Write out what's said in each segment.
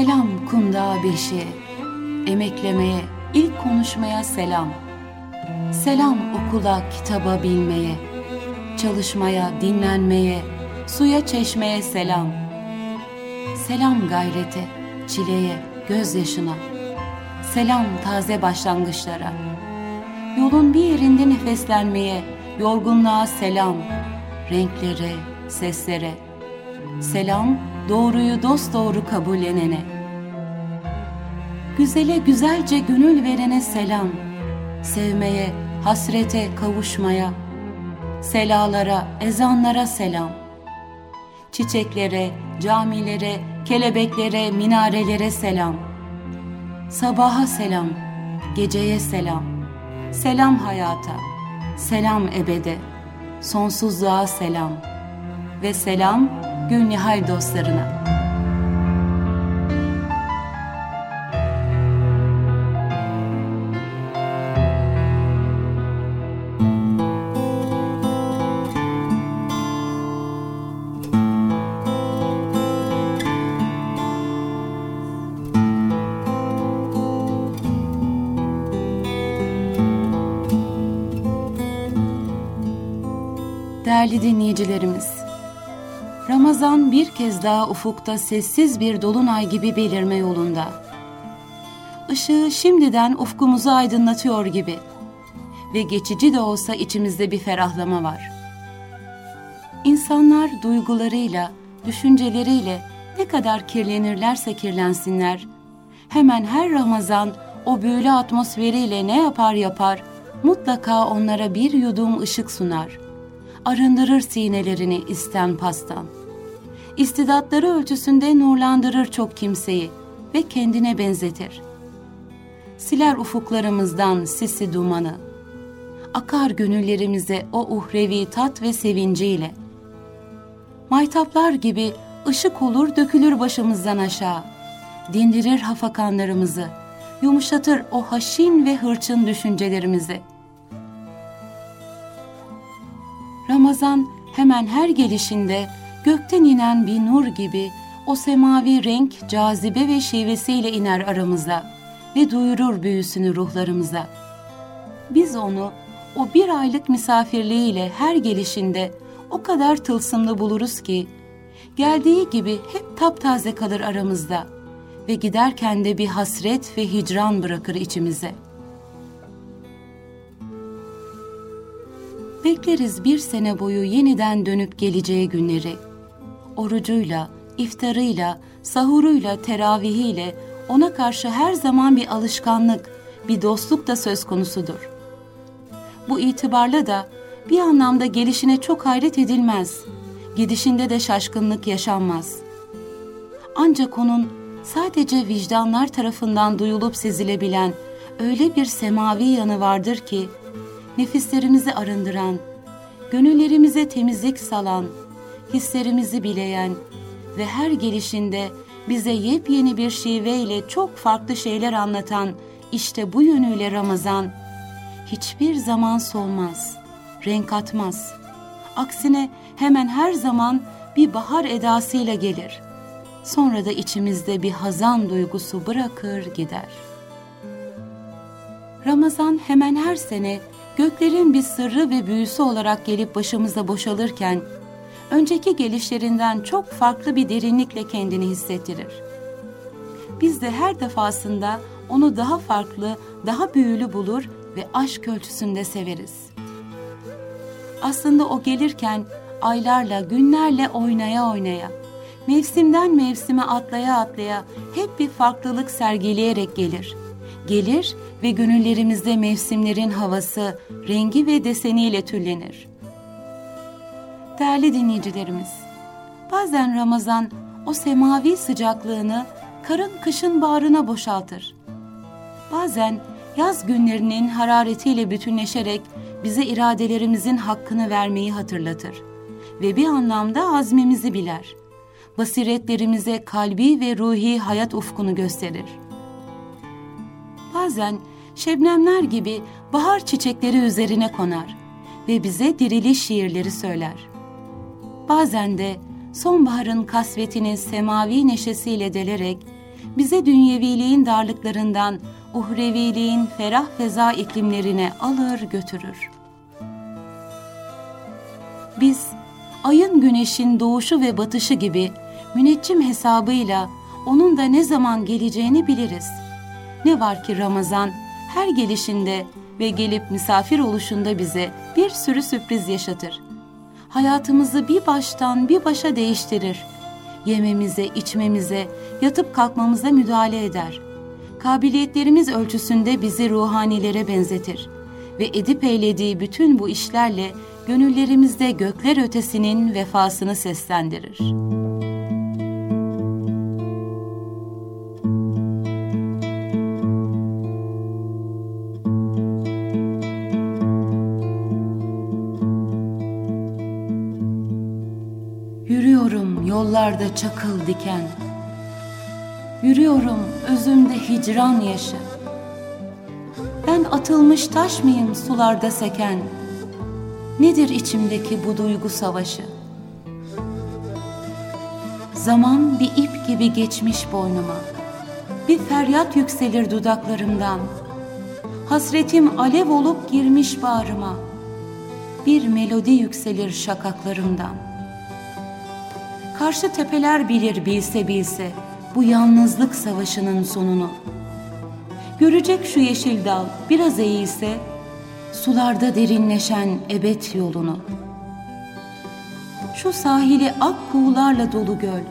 Selam kumdağı beşiğe, emeklemeye, ilk konuşmaya selam. Selam okula, kitaba bilmeye, çalışmaya, dinlenmeye, suya çeşmeye selam. Selam gayrete, çileye, gözyaşına. Selam taze başlangıçlara. Yolun bir yerinde nefeslenmeye, yorgunluğa selam. Renklere, seslere. Selam doğruyu dosdoğru kabullenene. Güzele güzelce gönül verene selam. Sevmeye, hasrete kavuşmaya. Selalara, ezanlara selam. Çiçeklere, camilere, kelebeklere, minarelere selam. Sabaha selam, geceye selam. Selam hayata, selam ebede, sonsuzluğa selam. Ve selam gün nihal dostlarına. Değerli dinleyicilerimiz, Ramazan bir kez daha ufukta sessiz bir dolunay gibi belirme yolunda. Işığı şimdiden ufkumuzu aydınlatıyor gibi ve geçici de olsa içimizde bir ferahlama var. İnsanlar duygularıyla, düşünceleriyle ne kadar kirlenirlerse kirlensinler, hemen her Ramazan o büyülü atmosferiyle ne yapar yapar, mutlaka onlara bir yudum ışık sunar. Arındırır sinelerini isten pastan.'' İstidatları ölçüsünde nurlandırır çok kimseyi ve kendine benzetir. Siler ufuklarımızdan sisi dumanı, akar gönüllerimize o uhrevi tat ve sevinciyle. Maytaplar gibi ışık olur dökülür başımızdan aşağı, dindirir hafakanlarımızı, yumuşatır o haşin ve hırçın düşüncelerimizi. Ramazan hemen her gelişinde gökten inen bir nur gibi o semavi renk, cazibe ve şivesiyle iner aramıza ve duyurur büyüsünü ruhlarımıza. Biz onu o bir aylık misafirliğiyle her gelişinde o kadar tılsımlı buluruz ki, geldiği gibi hep taptaze kalır aramızda ve giderken de bir hasret ve hicran bırakır içimize. Bekleriz bir sene boyu yeniden dönüp geleceği günleri.'' Orucuyla, iftarıyla, sahuruyla, teravihiyle ona karşı her zaman bir alışkanlık, bir dostluk da söz konusudur. Bu itibarla da bir anlamda gelişine çok hayret edilmez, gidişinde de şaşkınlık yaşanmaz. Ancak onun sadece vicdanlar tarafından duyulup sezilebilen öyle bir semavi yanı vardır ki, nefislerimizi arındıran, gönüllerimize temizlik salan, hislerimizi bileyen ve her gelişinde bize yepyeni bir şiveyle çok farklı şeyler anlatan işte bu yönüyle Ramazan hiçbir zaman solmaz, renk atmaz. Aksine hemen her zaman bir bahar edasıyla gelir. Sonra da içimizde bir hazan duygusu bırakır gider. Ramazan hemen her sene göklerin bir sırrı ve büyüsü olarak gelip başımıza boşalırken önceki gelişlerinden çok farklı bir derinlikle kendini hissettirir. Biz de her defasında onu daha farklı, daha büyülü bulur ve aşk ölçüsünde severiz. Aslında o gelirken aylarla, günlerle oynaya oynaya, mevsimden mevsime atlaya atlaya hep bir farklılık sergileyerek gelir. Gelir ve gönüllerimizde mevsimlerin havası, rengi ve deseniyle tüllenir. Değerli dinleyicilerimiz, bazen Ramazan o semavi sıcaklığını karın kışın bağrına boşaltır. Bazen yaz günlerinin hararetiyle bütünleşerek bize iradelerimizin hakkını vermeyi hatırlatır ve bir anlamda azmimizi biler. Basiretlerimize kalbi ve ruhi hayat ufkunu gösterir. Bazen şebnemler gibi bahar çiçekleri üzerine konar ve bize diriliş şiirleri söyler bazen de sonbaharın kasvetini semavi neşesiyle delerek bize dünyeviliğin darlıklarından uhreviliğin ferah feza iklimlerine alır götürür. Biz ayın güneşin doğuşu ve batışı gibi müneccim hesabıyla onun da ne zaman geleceğini biliriz. Ne var ki Ramazan her gelişinde ve gelip misafir oluşunda bize bir sürü sürpriz yaşatır. Hayatımızı bir baştan bir başa değiştirir. Yememize, içmemize, yatıp kalkmamıza müdahale eder. Kabiliyetlerimiz ölçüsünde bizi ruhanilere benzetir ve edip eylediği bütün bu işlerle gönüllerimizde gökler ötesinin vefasını seslendirir.'' Yollarda çakıl diken. Yürüyorum özümde hicran yaşı Ben atılmış taş mıyım sularda seken? Nedir içimdeki bu duygu savaşı? Zaman bir ip gibi geçmiş boynuma. Bir feryat yükselir dudaklarımdan. Hasretim alev olup girmiş bağrıma. Bir melodi yükselir şakaklarımdan Karşı tepeler bilir bilse bilse bu yalnızlık savaşının sonunu. Görecek şu yeşil dal biraz eğilse sularda derinleşen ebed yolunu. Şu sahili ak kuğularla dolu göl.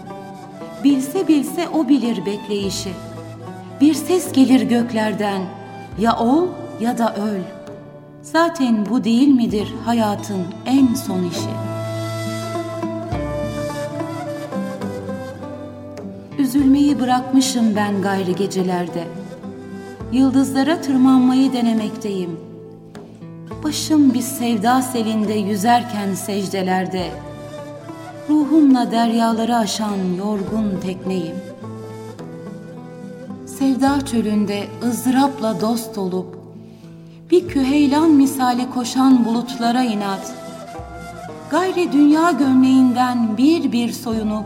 Bilse bilse o bilir bekleyişi. Bir ses gelir göklerden ya ol ya da öl. Zaten bu değil midir hayatın en son işi?'' Bırakmışım ben gayrı gecelerde. Yıldızlara tırmanmayı denemekteyim. Başım bir sevda selinde yüzerken secdelerde. Ruhumla deryaları aşan yorgun tekneyim. Sevda çölünde ızdırapla dost olup, bir küheylan misali koşan bulutlara inat, gayri dünya gömleğinden bir bir soyunup,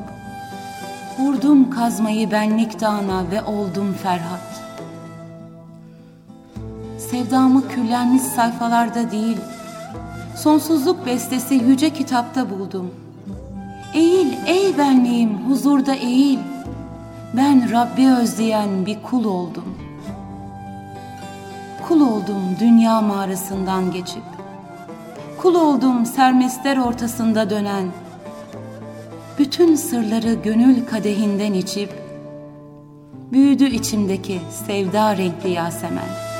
Vurdum kazmayı benlik dağına ve oldum Ferhat. Sevdamı küllenmiş sayfalarda değil, sonsuzluk bestesi yüce kitapta buldum. Eğil ey benliğim huzurda eğil, ben Rabbi özleyen bir kul oldum. Kul oldum dünya mağarasından geçip, kul oldum sermestler ortasında dönen, bütün sırları gönül kadehinden içip, büyüdü içimdeki sevda renkli Yasemen.''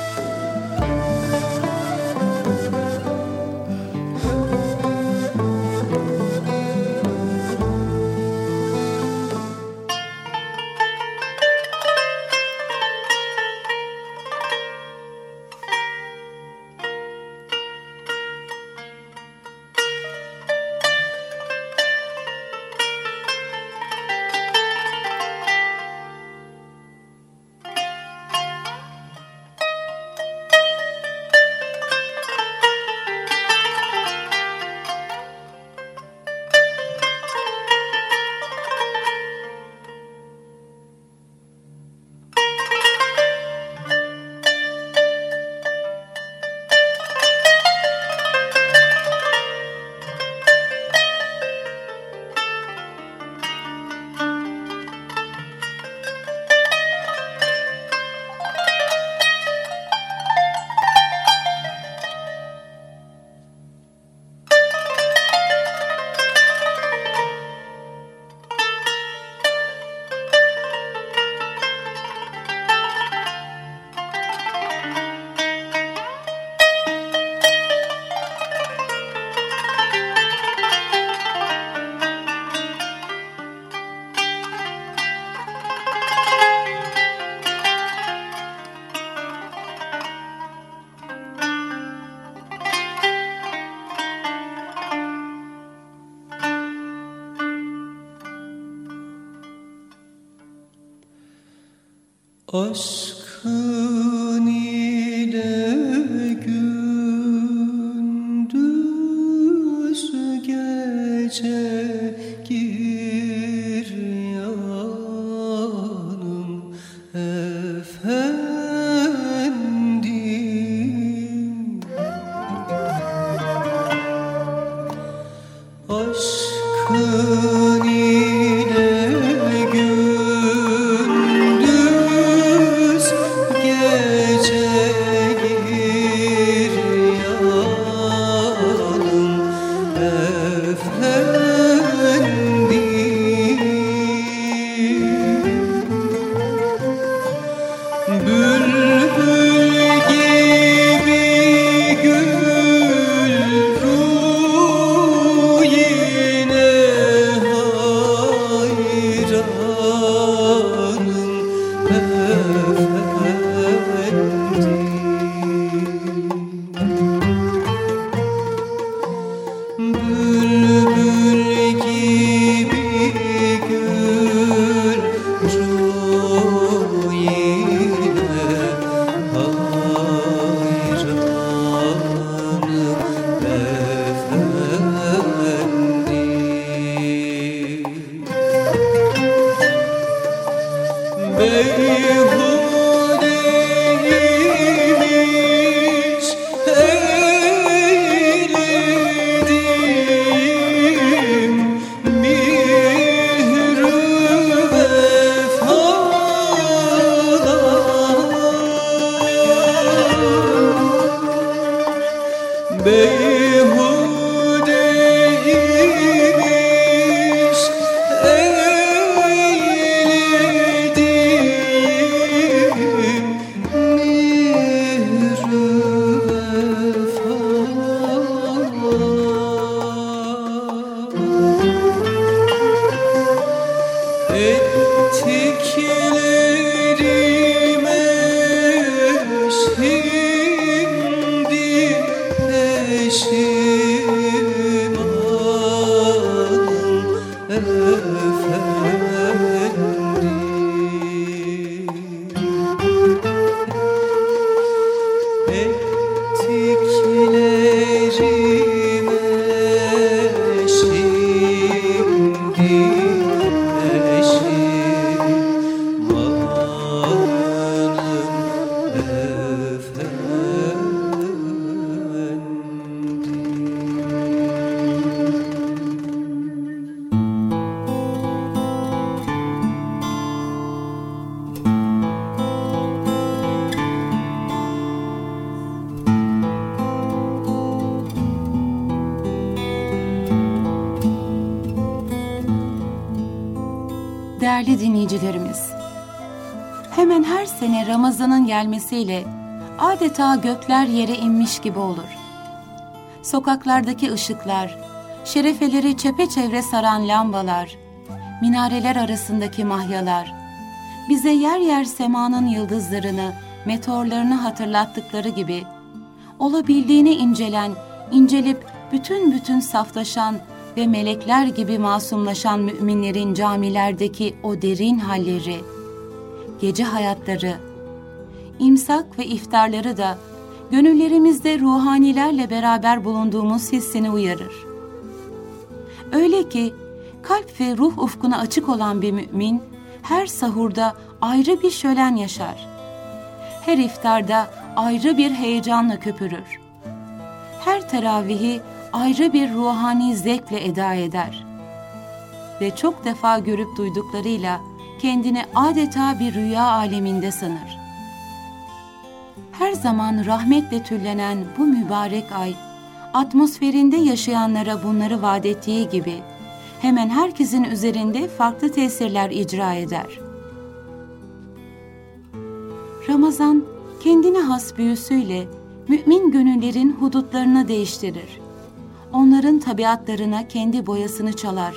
Aşkın Değerli Gelmesiyle adeta gökler yere inmiş gibi olur. Sokaklardaki ışıklar, şerefeleri çepeçevre saran lambalar, minareler arasındaki mahyalar, bize yer yer semanın yıldızlarını, meteorlarını hatırlattıkları gibi, olabildiğine incelen, incelip bütün bütün saflaşan ve melekler gibi masumlaşan müminlerin camilerdeki o derin halleri, gece hayatları, imsak ve iftarları da gönüllerimizde ruhanilerle beraber bulunduğumuz hissini uyarır. Öyle ki kalp ve ruh ufkuna açık olan bir mümin her sahurda ayrı bir şölen yaşar. Her iftarda ayrı bir heyecanla köpürür. Her teravihi ayrı bir ruhani zevkle eda eder. Ve çok defa görüp duyduklarıyla kendini adeta bir rüya aleminde sanır. Her zaman rahmetle tüllenen bu mübarek ay, atmosferinde yaşayanlara bunları vaat ettiği gibi, hemen herkesin üzerinde farklı tesirler icra eder. Ramazan, kendine has büyüsüyle mümin gönüllerin hudutlarını değiştirir onların tabiatlarına kendi boyasını çalar.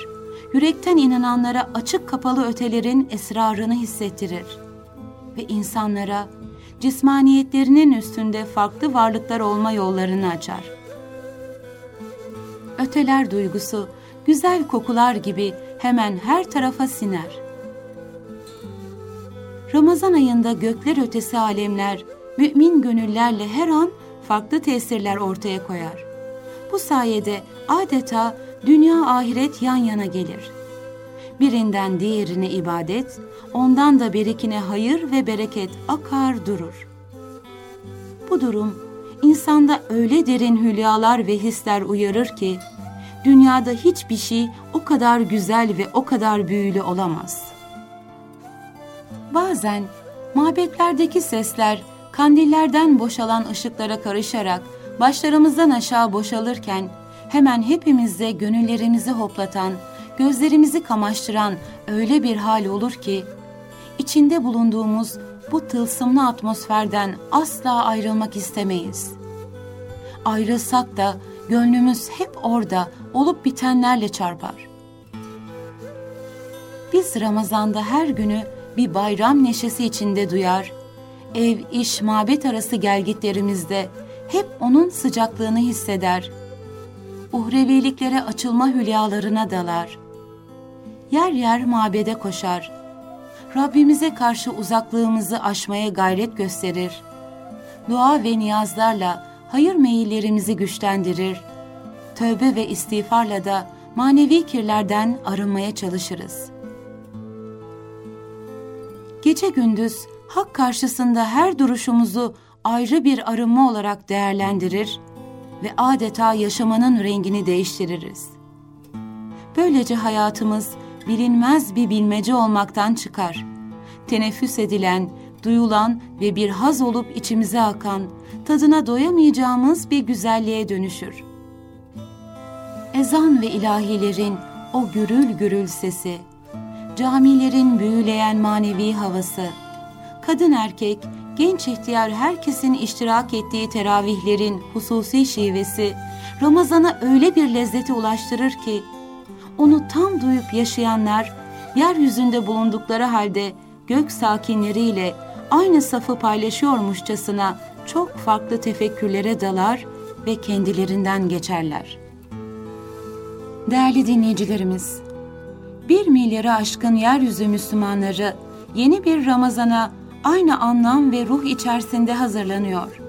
Yürekten inananlara açık kapalı ötelerin esrarını hissettirir. Ve insanlara cismaniyetlerinin üstünde farklı varlıklar olma yollarını açar. Öteler duygusu güzel kokular gibi hemen her tarafa siner. Ramazan ayında gökler ötesi alemler, mümin gönüllerle her an farklı tesirler ortaya koyar. Bu sayede adeta dünya ahiret yan yana gelir. Birinden diğerine ibadet, ondan da berikine hayır ve bereket akar durur. Bu durum insanda öyle derin hülyalar ve hisler uyarır ki, dünyada hiçbir şey o kadar güzel ve o kadar büyülü olamaz. Bazen mabetlerdeki sesler kandillerden boşalan ışıklara karışarak başlarımızdan aşağı boşalırken hemen hepimizde gönüllerimizi hoplatan, gözlerimizi kamaştıran öyle bir hal olur ki içinde bulunduğumuz bu tılsımlı atmosferden asla ayrılmak istemeyiz. Ayrılsak da gönlümüz hep orada olup bitenlerle çarpar. Biz Ramazan'da her günü bir bayram neşesi içinde duyar, ev, iş, mabet arası gelgitlerimizde hep onun sıcaklığını hisseder. Uhreviliklere açılma hülyalarına dalar. Yer yer mabede koşar. Rabbimize karşı uzaklığımızı aşmaya gayret gösterir. Dua ve niyazlarla hayır meyillerimizi güçlendirir. Tövbe ve istiğfarla da manevi kirlerden arınmaya çalışırız. Gece gündüz hak karşısında her duruşumuzu ayrı bir arınma olarak değerlendirir ve adeta yaşamanın rengini değiştiririz. Böylece hayatımız bilinmez bir bilmece olmaktan çıkar. Teneffüs edilen, duyulan ve bir haz olup içimize akan, tadına doyamayacağımız bir güzelliğe dönüşür. Ezan ve ilahilerin o gürül gürül sesi, camilerin büyüleyen manevi havası, kadın erkek, genç ihtiyar herkesin iştirak ettiği teravihlerin hususi şivesi, Ramazan'a öyle bir lezzeti ulaştırır ki, onu tam duyup yaşayanlar, yeryüzünde bulundukları halde gök sakinleriyle aynı safı paylaşıyormuşçasına çok farklı tefekkürlere dalar ve kendilerinden geçerler. Değerli dinleyicilerimiz, bir milyarı aşkın yeryüzü Müslümanları yeni bir Ramazan'a aynı anlam ve ruh içerisinde hazırlanıyor.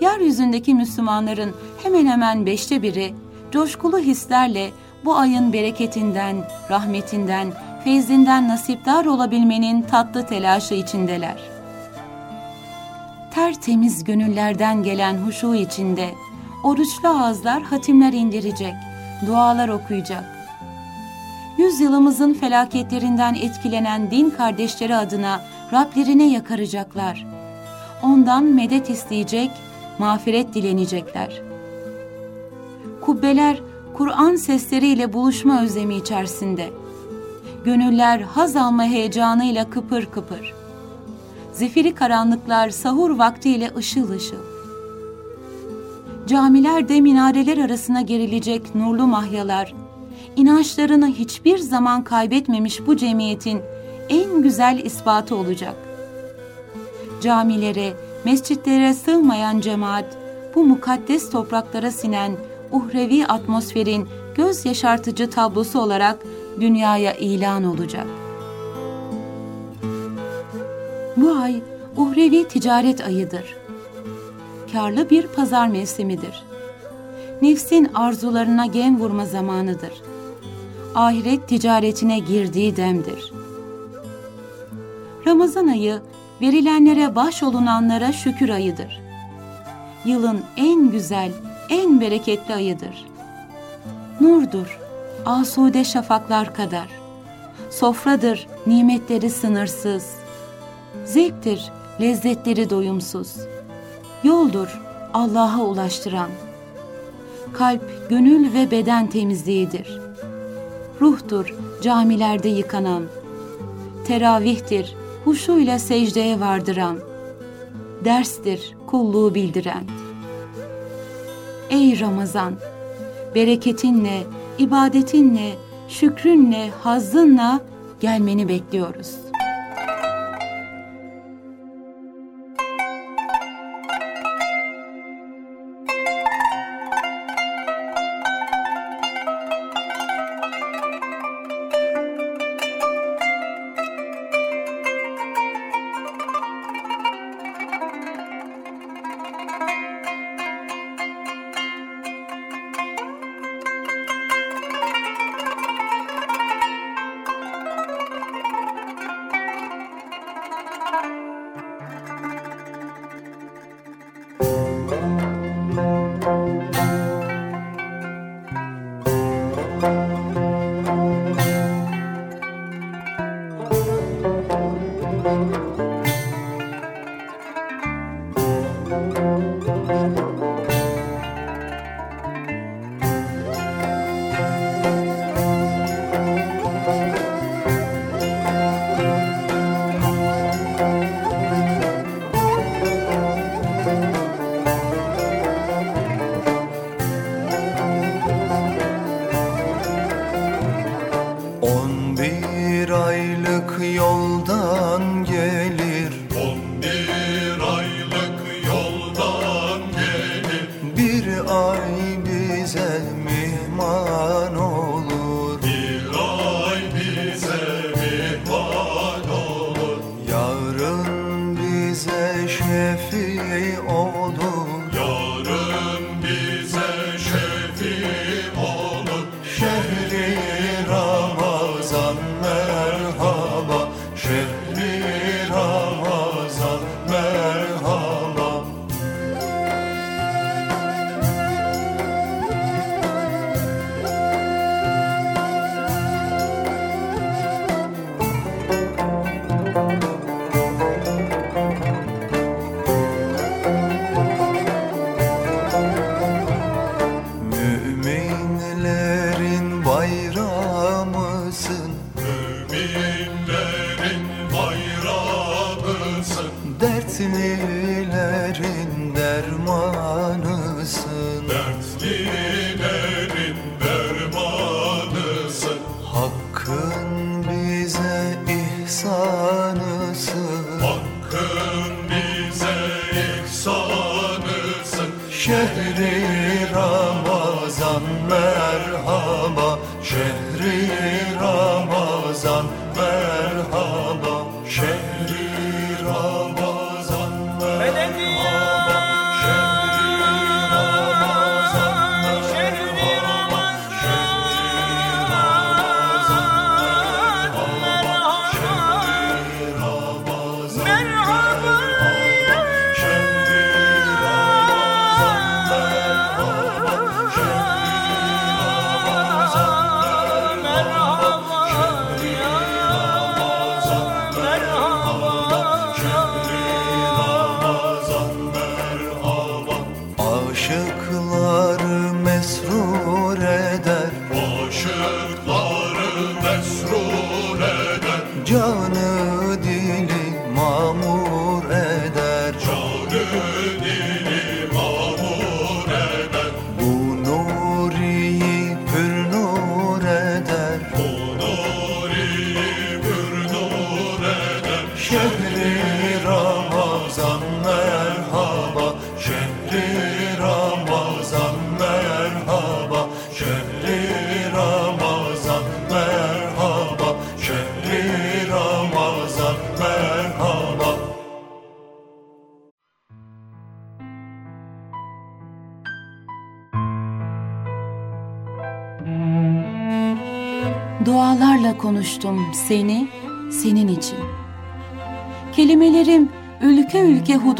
Yeryüzündeki Müslümanların hemen hemen beşte biri coşkulu hislerle bu ayın bereketinden, rahmetinden, feyzinden nasipdar olabilmenin tatlı telaşı içindeler. Tertemiz gönüllerden gelen huşu içinde oruçlu ağızlar hatimler indirecek, dualar okuyacak. Yüzyılımızın felaketlerinden etkilenen din kardeşleri adına Rablerine yakaracaklar. Ondan medet isteyecek, mağfiret dilenecekler. Kubbeler Kur'an sesleriyle buluşma özlemi içerisinde. Gönüller haz alma heyecanıyla kıpır kıpır. Zifiri karanlıklar sahur vaktiyle ışıl ışıl. Camilerde minareler arasına gerilecek nurlu mahyalar, inançlarını hiçbir zaman kaybetmemiş bu cemiyetin en güzel ispatı olacak. Camilere, mescitlere sığmayan cemaat, bu mukaddes topraklara sinen uhrevi atmosferin göz yaşartıcı tablosu olarak dünyaya ilan olacak. Bu ay uhrevi ticaret ayıdır. Karlı bir pazar mevsimidir. Nefsin arzularına gem vurma zamanıdır. Ahiret ticaretine girdiği demdir. Ramazan ayı verilenlere başolunanlara şükür ayıdır. Yılın en güzel, en bereketli ayıdır. Nurdur, asude şafaklar kadar. Sofradır, nimetleri sınırsız. Zevktir, lezzetleri doyumsuz. Yoldur, Allah'a ulaştıran. Kalp, gönül ve beden temizliğidir. Ruhtur, camilerde yıkanan. Teravihtir, huşuyla secdeye vardıran. Derstir, kulluğu bildiren.'' Ey Ramazan! Bereketinle, ibadetinle, şükrünle, hazzınla gelmeni bekliyoruz.''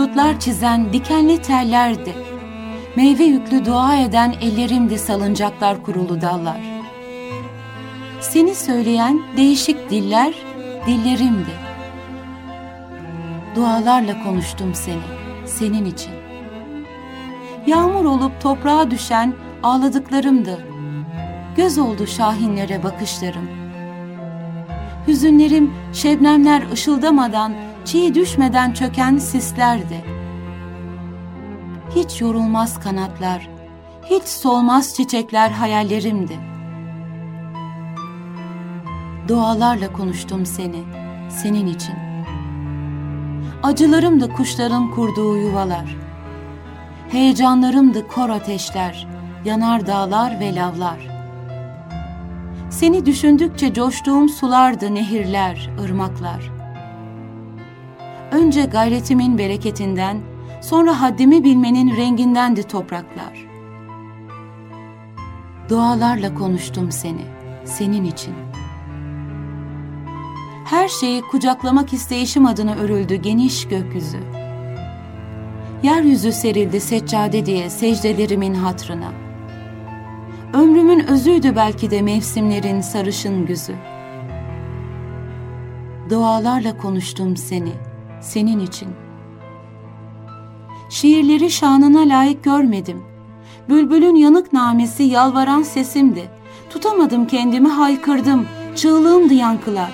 Ülke hudutlar çizen dikenli tellerdi. Meyve yüklü dua eden ellerimdi salıncaklar kurulu dallar. Seni söyleyen değişik diller, dillerimdi. Dualarla konuştum seni, senin için. Yağmur olup toprağa düşen ağladıklarımdı. Göz oldu şahinlere bakışlarım. Hüzünlerim şebnemler ışıldamadan, çiğ düşmeden çöken sislerdi. Hiç yorulmaz kanatlar, hiç solmaz çiçekler hayallerimdi. Dualarla konuştum seni, senin için. Acılarımdı kuşların kurduğu yuvalar. Heyecanlarımdı kor ateşler, yanar dağlar ve lavlar. Seni düşündükçe coştuğum sulardı nehirler, ırmaklar. Önce gayretimin bereketinden, sonra haddimi bilmenin rengindendi topraklar. Dualarla konuştum seni, senin için. Her şeyi kucaklamak isteyişim adına örüldü geniş gökyüzü. Yeryüzü serildi seccade diye secdelerimin hatrına. Ömrümün özüydü belki de mevsimlerin sarışın güzü. Dualarla konuştum seni, senin için. Şiirleri şanına layık görmedim. Bülbülün yanık namesi yalvaran sesimdi. Tutamadım kendimi haykırdım, çığlığımdı yankılar.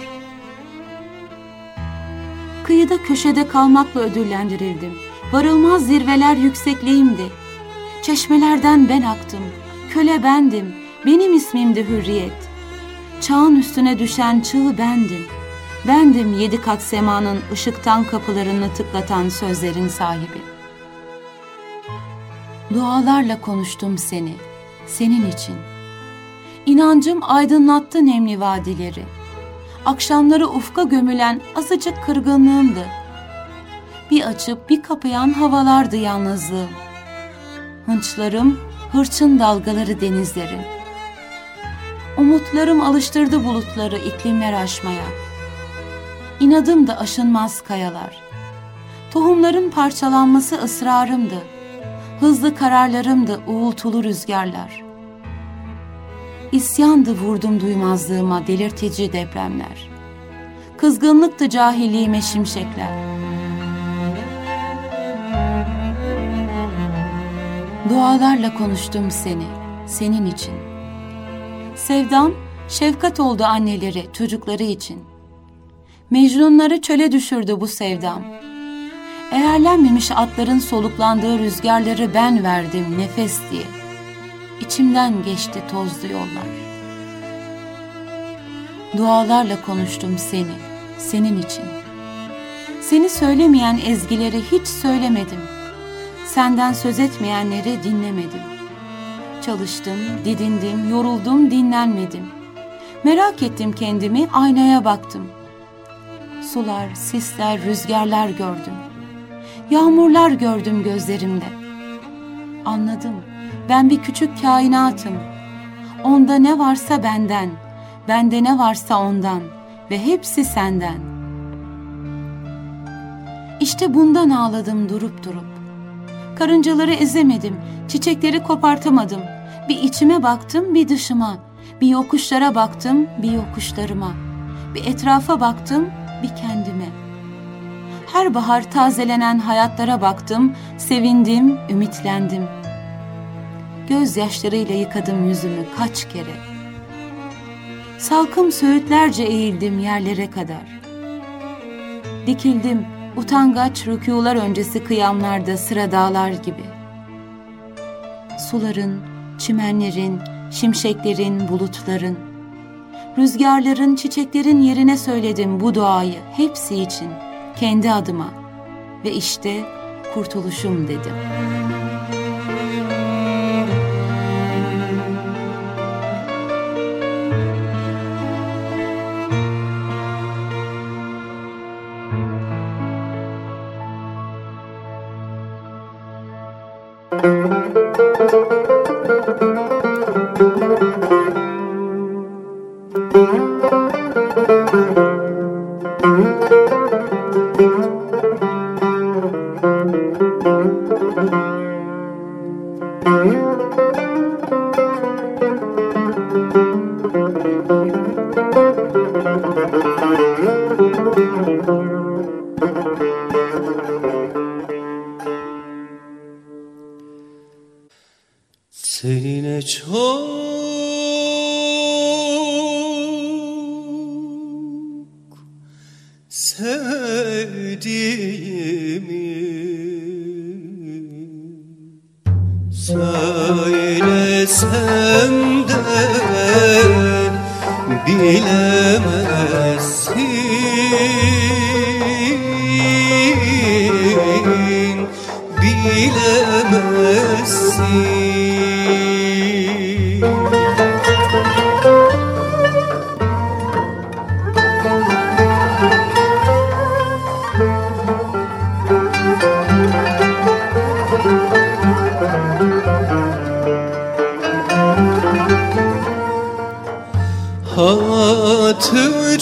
Kıyıda köşede kalmakla ödüllendirildim. Varılmaz zirveler yüksekliğimdi. Çeşmelerden ben aktım, köle bendim, benim ismimdi hürriyet. Çağın üstüne düşen çığ bendim. Bendim yedi kat semanın ışıktan kapılarını tıklatan sözlerin sahibi. Dualarla konuştum seni, senin için. İnancım aydınlattı nemli vadileri. Akşamları ufka gömülen azıcık kırgınlığımdı. Bir açıp bir kapayan havalardı yalnızlığım. Hınçlarım hırçın dalgaları denizlerin. Umutlarım alıştırdı bulutları iklimler aşmaya. İnadım da aşınmaz kayalar. Tohumların parçalanması ısrarımdı. Hızlı kararlarımdı uğultulu rüzgarlar. İsyandı vurdum duymazlığıma delirtici depremler. Kızgınlıktı cahilliğime şimşekler. Dualarla konuştum seni, senin için. Sevdam, şefkat oldu anneleri, çocukları için. Mecnunları çöle düşürdü bu sevdam. Eğerlenmemiş atların soluklandığı rüzgarları ben verdim nefes diye. İçimden geçti tozlu yollar. Dualarla konuştum seni, senin için. Seni söylemeyen ezgileri hiç söylemedim. Senden söz etmeyenleri dinlemedim. çalıştım, didindim, yoruldum, dinlenmedim. Merak ettim kendimi, aynaya baktım. Sular, sisler, rüzgarlar gördüm. Yağmurlar gördüm gözlerimde. Anladım, ben bir küçük kainatım. Onda ne varsa benden, bende ne varsa ondan ve hepsi senden. İşte bundan ağladım durup durup. Karıncaları ezemedim, çiçekleri kopartamadım. Bir içime baktım, bir dışıma. Bir yokuşlara baktım, bir yokuşlarıma. Bir etrafa baktım, bir kendime. Her bahar tazelenen hayatlara baktım, sevindim, ümitlendim. Gözyaşlarıyla yıkadım yüzümü kaç kere. Salkım söğütlerce eğildim yerlere kadar. Dikildim, utangaç rükular öncesi kıyamlarda sıra dağlar gibi. Suların, çimenlerin, şimşeklerin, bulutların, rüzgarların, çiçeklerin yerine söyledim bu duayı hepsi için, kendi adıma ve işte kurtuluşum dedim.'' Bilemezsin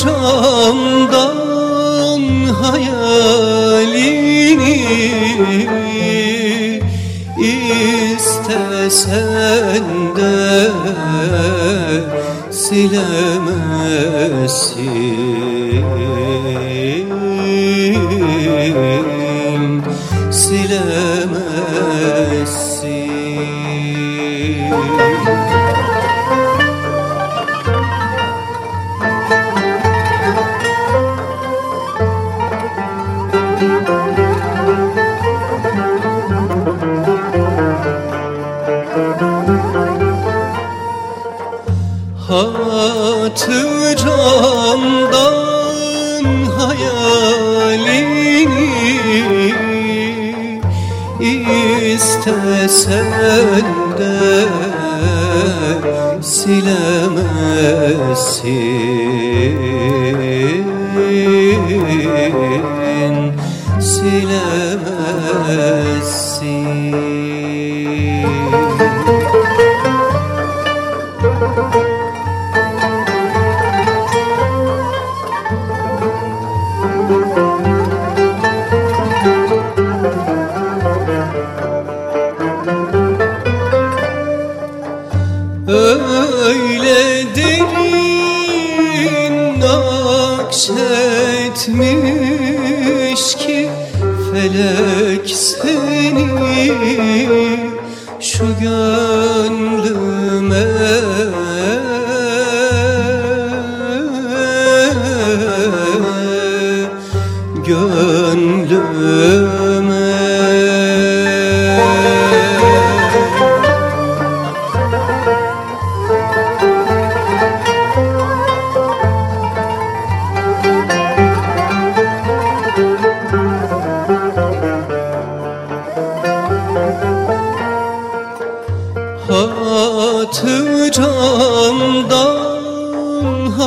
Hatıramdan hayalini istesen de silemezsin istesen de silemezsin. Silemezsin söyle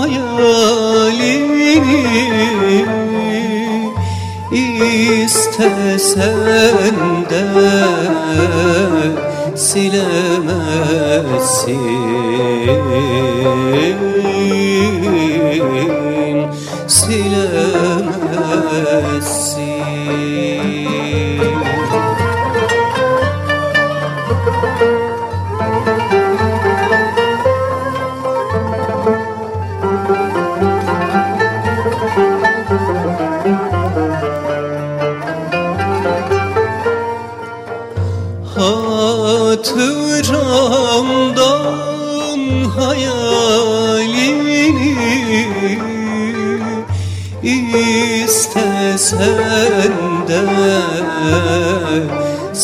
hayalini istesen de silemezsin. Silemezsin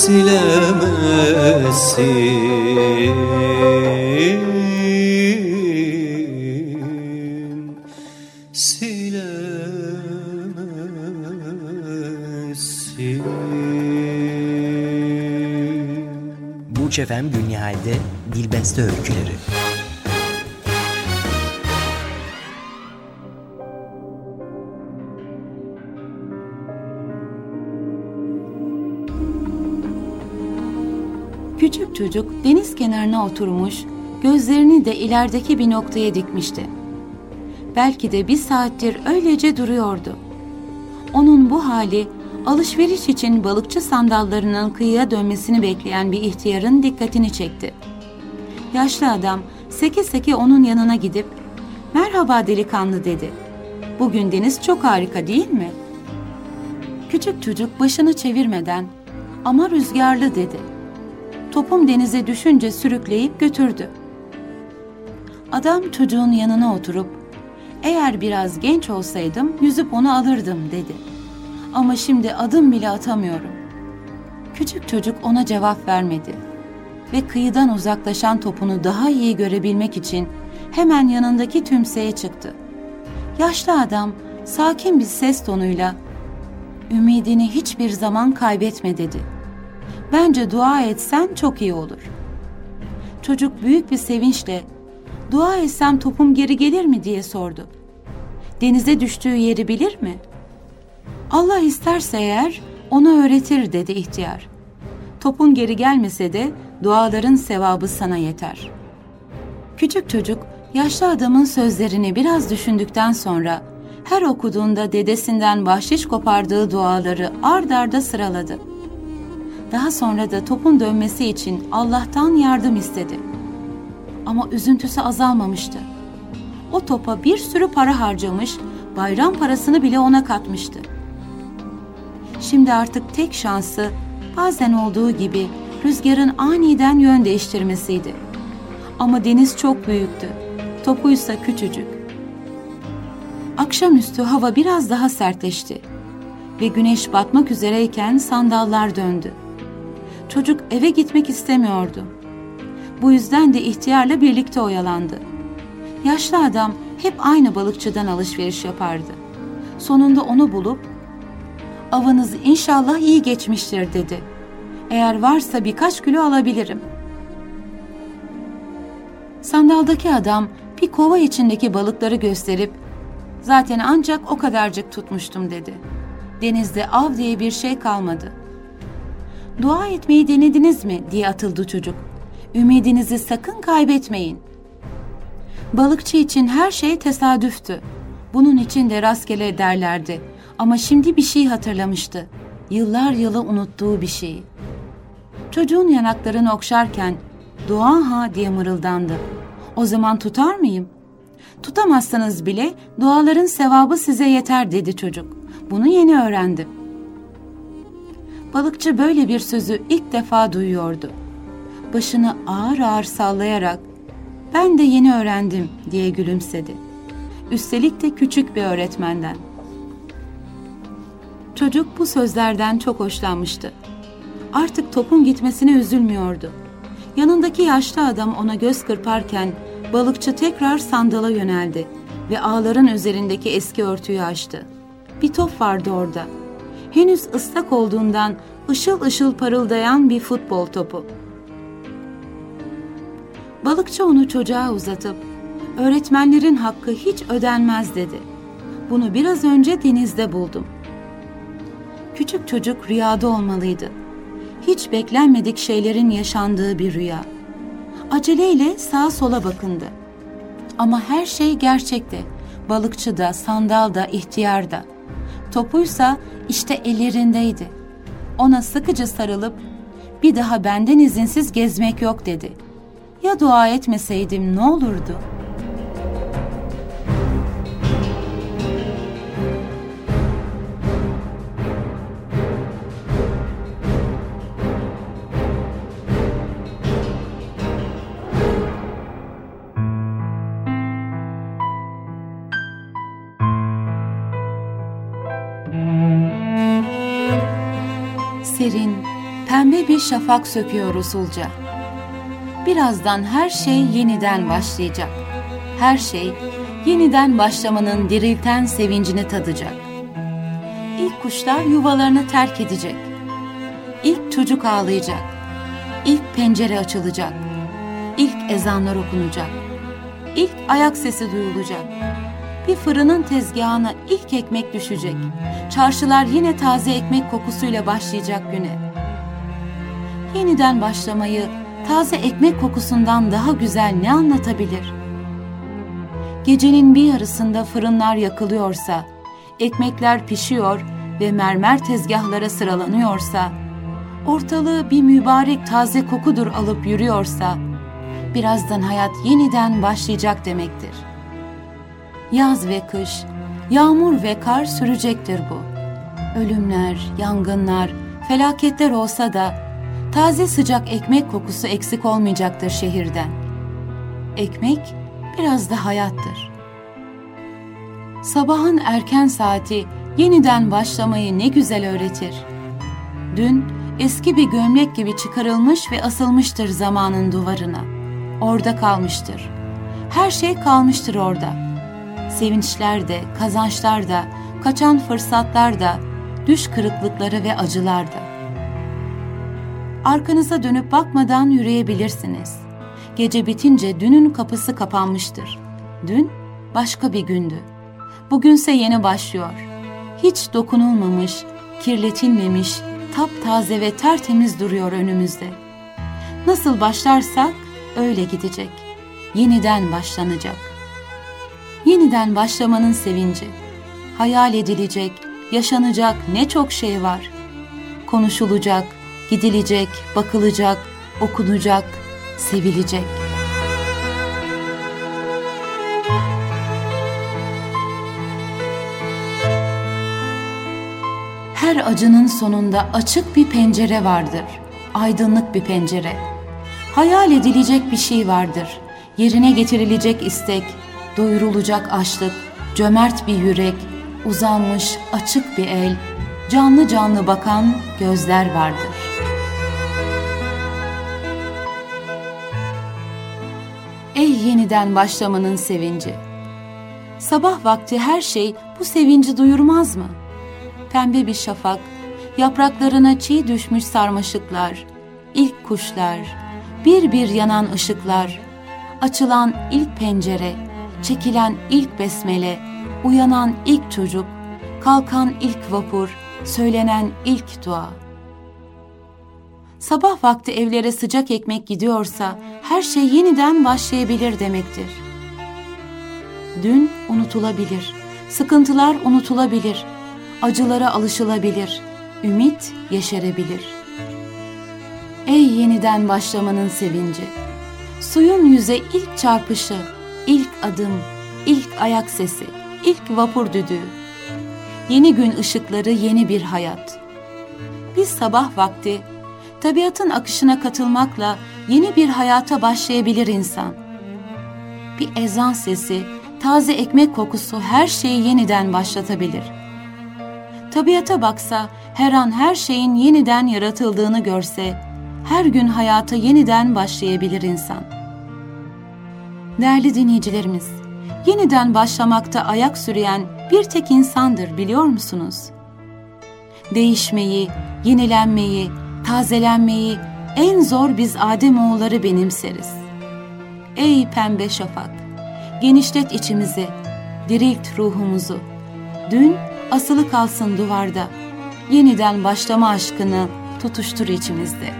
silemezsin silemezsin Burç Efem Günnihal'de Dilbeste Öyküleri Küçük çocuk deniz kenarına oturmuş, gözlerini de ilerideki bir noktaya dikmişti. Belki de bir saattir öylece duruyordu. Onun bu hali alışveriş için balıkçı sandallarının kıyıya dönmesini bekleyen bir ihtiyarın dikkatini çekti. Yaşlı adam seke seke onun yanına gidip "Merhaba delikanlı." dedi. "Bugün deniz çok harika değil mi?" Küçük çocuk başını çevirmeden "Ama rüzgarlı." dedi. Topum denize düşünce sürükleyip götürdü. Adam çocuğun yanına oturup "Eğer biraz genç olsaydım yüzüp onu alırdım." dedi. Ama şimdi adım bile atamıyorum. Küçük çocuk ona cevap vermedi ve kıyıdan uzaklaşan topunu daha iyi görebilmek için hemen yanındaki tümseye çıktı. Yaşlı adam sakin bir ses tonuyla "Ümidini hiçbir zaman kaybetme." dedi. "Bence dua etsen çok iyi olur." Çocuk büyük bir sevinçle "Dua etsem topum geri gelir mi?" diye sordu. "Denize düştüğü yeri bilir mi?" Allah isterse eğer onu öğretir dedi ihtiyar. Topun geri gelmese de duaların sevabı sana yeter. Küçük çocuk yaşlı adamın sözlerini biraz düşündükten sonra her okuduğunda dedesinden bahşiş kopardığı duaları ard arda sıraladı. Daha sonra da topun dönmesi için Allah'tan yardım istedi. Ama üzüntüsü azalmamıştı. O topa bir sürü para harcamış, bayram parasını bile ona katmıştı. Şimdi artık tek şansı bazen olduğu gibi rüzgarın aniden yön değiştirmesiydi. Ama deniz çok büyüktü. Topuysa küçücük. Akşamüstü hava biraz daha sertleşti ve güneş batmak üzereyken sandallar döndü. Çocuk eve gitmek istemiyordu. Bu yüzden de ihtiyarla birlikte oyalandı. Yaşlı adam hep aynı balıkçıdan alışveriş yapardı. Sonunda onu bulup avınız inşallah iyi geçmiştir dedi. Eğer varsa birkaç kilo alabilirim. Sandaldaki adam bir kova içindeki balıkları gösterip zaten ancak o kadarcık tutmuştum dedi. Denizde av diye bir şey kalmadı. Dua etmeyi denediniz mi diye atıldı çocuk. Ümidinizi sakın kaybetmeyin. Balıkçı için her şey tesadüftü. Bunun için de rastgele derlerdi. Ama şimdi bir şey hatırlamıştı. Yıllar yılı unuttuğu bir şey. Çocuğun yanaklarını okşarken dua ha diye mırıldandı. O zaman tutar mıyım? Tutamazsanız bile duaların sevabı size yeter dedi çocuk. Bunu yeni öğrendim. Balıkçı böyle bir sözü ilk defa duyuyordu. Başını ağır ağır sallayarak ben de yeni öğrendim diye gülümsedi. Üstelik de küçük bir öğretmenden. Çocuk bu sözlerden çok hoşlanmıştı. Artık topun gitmesine üzülmüyordu. Yanındaki yaşlı adam ona göz kırparken balıkçı tekrar sandala yöneldi ve ağların üzerindeki eski örtüyü açtı. Bir top vardı orada. Henüz ıslak olduğundan ışıl ışıl parıldayan bir futbol topu. Balıkçı onu çocuğa uzatıp, öğretmenlerin hakkı hiç ödenmez dedi. Bunu biraz önce denizde buldum. Küçük çocuk rüyada olmalıydı. Hiç beklenmedik şeylerin yaşandığı bir rüya. Aceleyle sağa sola bakındı. Ama her şey gerçekti. Balıkçı da, sandal da, ihtiyar da. Topuysa işte ellerindeydi. Ona sıkıca sarılıp bir daha benden izinsiz gezmek yok dedi. Ya dua etmeseydim ne olurdu? Şafak söküyor usulca. Birazdan her şey yeniden başlayacak. Her şey yeniden başlamanın dirilten sevincini tadacak. İlk kuşlar yuvalarını terk edecek. İlk çocuk ağlayacak. İlk pencere açılacak. İlk ezanlar okunacak. İlk ayak sesi duyulacak. Bir fırının tezgahına ilk ekmek düşecek. Çarşılar yine taze ekmek kokusuyla başlayacak güne. Yeniden başlamayı taze ekmek kokusundan daha güzel ne anlatabilir? Gecenin bir yarısında fırınlar yakılıyorsa, ekmekler pişiyor ve mermer tezgahlara sıralanıyorsa, ortalığı bir mübarek taze kokudur alıp yürüyorsa, birazdan hayat yeniden başlayacak demektir. Yaz ve kış, yağmur ve kar sürecektir bu. Ölümler, yangınlar, felaketler olsa da taze sıcak ekmek kokusu eksik olmayacaktır şehirden. Ekmek biraz da hayattır. Sabahın erken saati yeniden başlamayı ne güzel öğretir. Dün eski bir gömlek gibi çıkarılmış ve asılmıştır zamanın duvarına. Orada kalmıştır. Her şey kalmıştır orada. Sevinçler de, kazançlar da, kaçan fırsatlar da, düş kırıklıkları ve acılar da. Arkanıza dönüp bakmadan yürüyebilirsiniz. Gece bitince dünün kapısı kapanmıştır. Dün başka bir gündü. Bugünse yeni başlıyor. Hiç dokunulmamış, kirletilmemiş, taptaze ve tertemiz duruyor önümüzde. Nasıl başlarsak öyle gidecek. Yeniden başlanacak. Yeniden başlamanın sevinci. Hayal edilecek, yaşanacak ne çok şey var. Konuşulacak, gidilecek, bakılacak, okunacak, sevilecek. Her acının sonunda açık bir pencere vardır. Aydınlık bir pencere. Hayal edilecek bir şey vardır. Yerine getirilecek istek, doyurulacak açlık, cömert bir yürek, uzanmış açık bir el, canlı canlı bakan gözler vardır. Yeniden başlamanın sevinci! Sabah vakti her şey bu sevinci duyurmaz mı? Pembe bir şafak, yapraklarına çiğ düşmüş sarmaşıklar, ilk kuşlar, bir bir yanan ışıklar, açılan ilk pencere, çekilen ilk besmele, uyanan ilk çocuk, kalkan ilk vapur, söylenen ilk dua. Sabah vakti evlere sıcak ekmek gidiyorsa her şey yeniden başlayabilir demektir. Dün unutulabilir, sıkıntılar unutulabilir, acılara alışılabilir, ümit yeşerebilir. Ey yeniden başlamanın sevinci! Suyun yüze ilk çarpışı, ilk adım, ilk ayak sesi, ilk vapur düdüğü. Yeni gün ışıkları yeni bir hayat. Biz sabah vakti tabiatın akışına katılmakla yeni bir hayata başlayabilir insan. Bir ezan sesi, taze ekmek kokusu her şeyi yeniden başlatabilir. Tabiata baksa, her an her şeyin yeniden yaratıldığını görse, her gün hayata yeniden başlayabilir insan. Değerli dinleyicilerimiz, yeniden başlamakta ayak süreyen bir tek insandır biliyor musunuz? Değişmeyi, yenilenmeyi, tazelenmeyi en zor biz Adem oğulları benimseriz. ey pembe şafak. Genişlet içimizi, dirilt ruhumuzu. Dün asılı kalsın duvarda. Yeniden başlama aşkını tutuştur içimizde.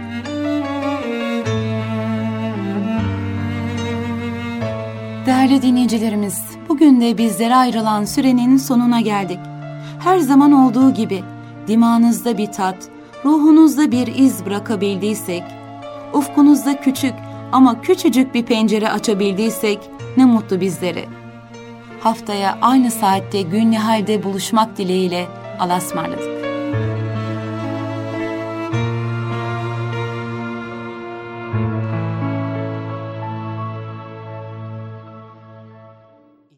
Değerli dinleyicilerimiz, bugün de bizlere ayrılan sürenin sonuna geldik. Her zaman olduğu gibi dimağınızda bir tat, ruhunuzda bir iz bırakabildiysek, ufkunuzda küçük ama küçücük bir pencere açabildiysek ne mutlu bizlere. Haftaya aynı saatte gün halde buluşmak dileğiyle alasmarladık.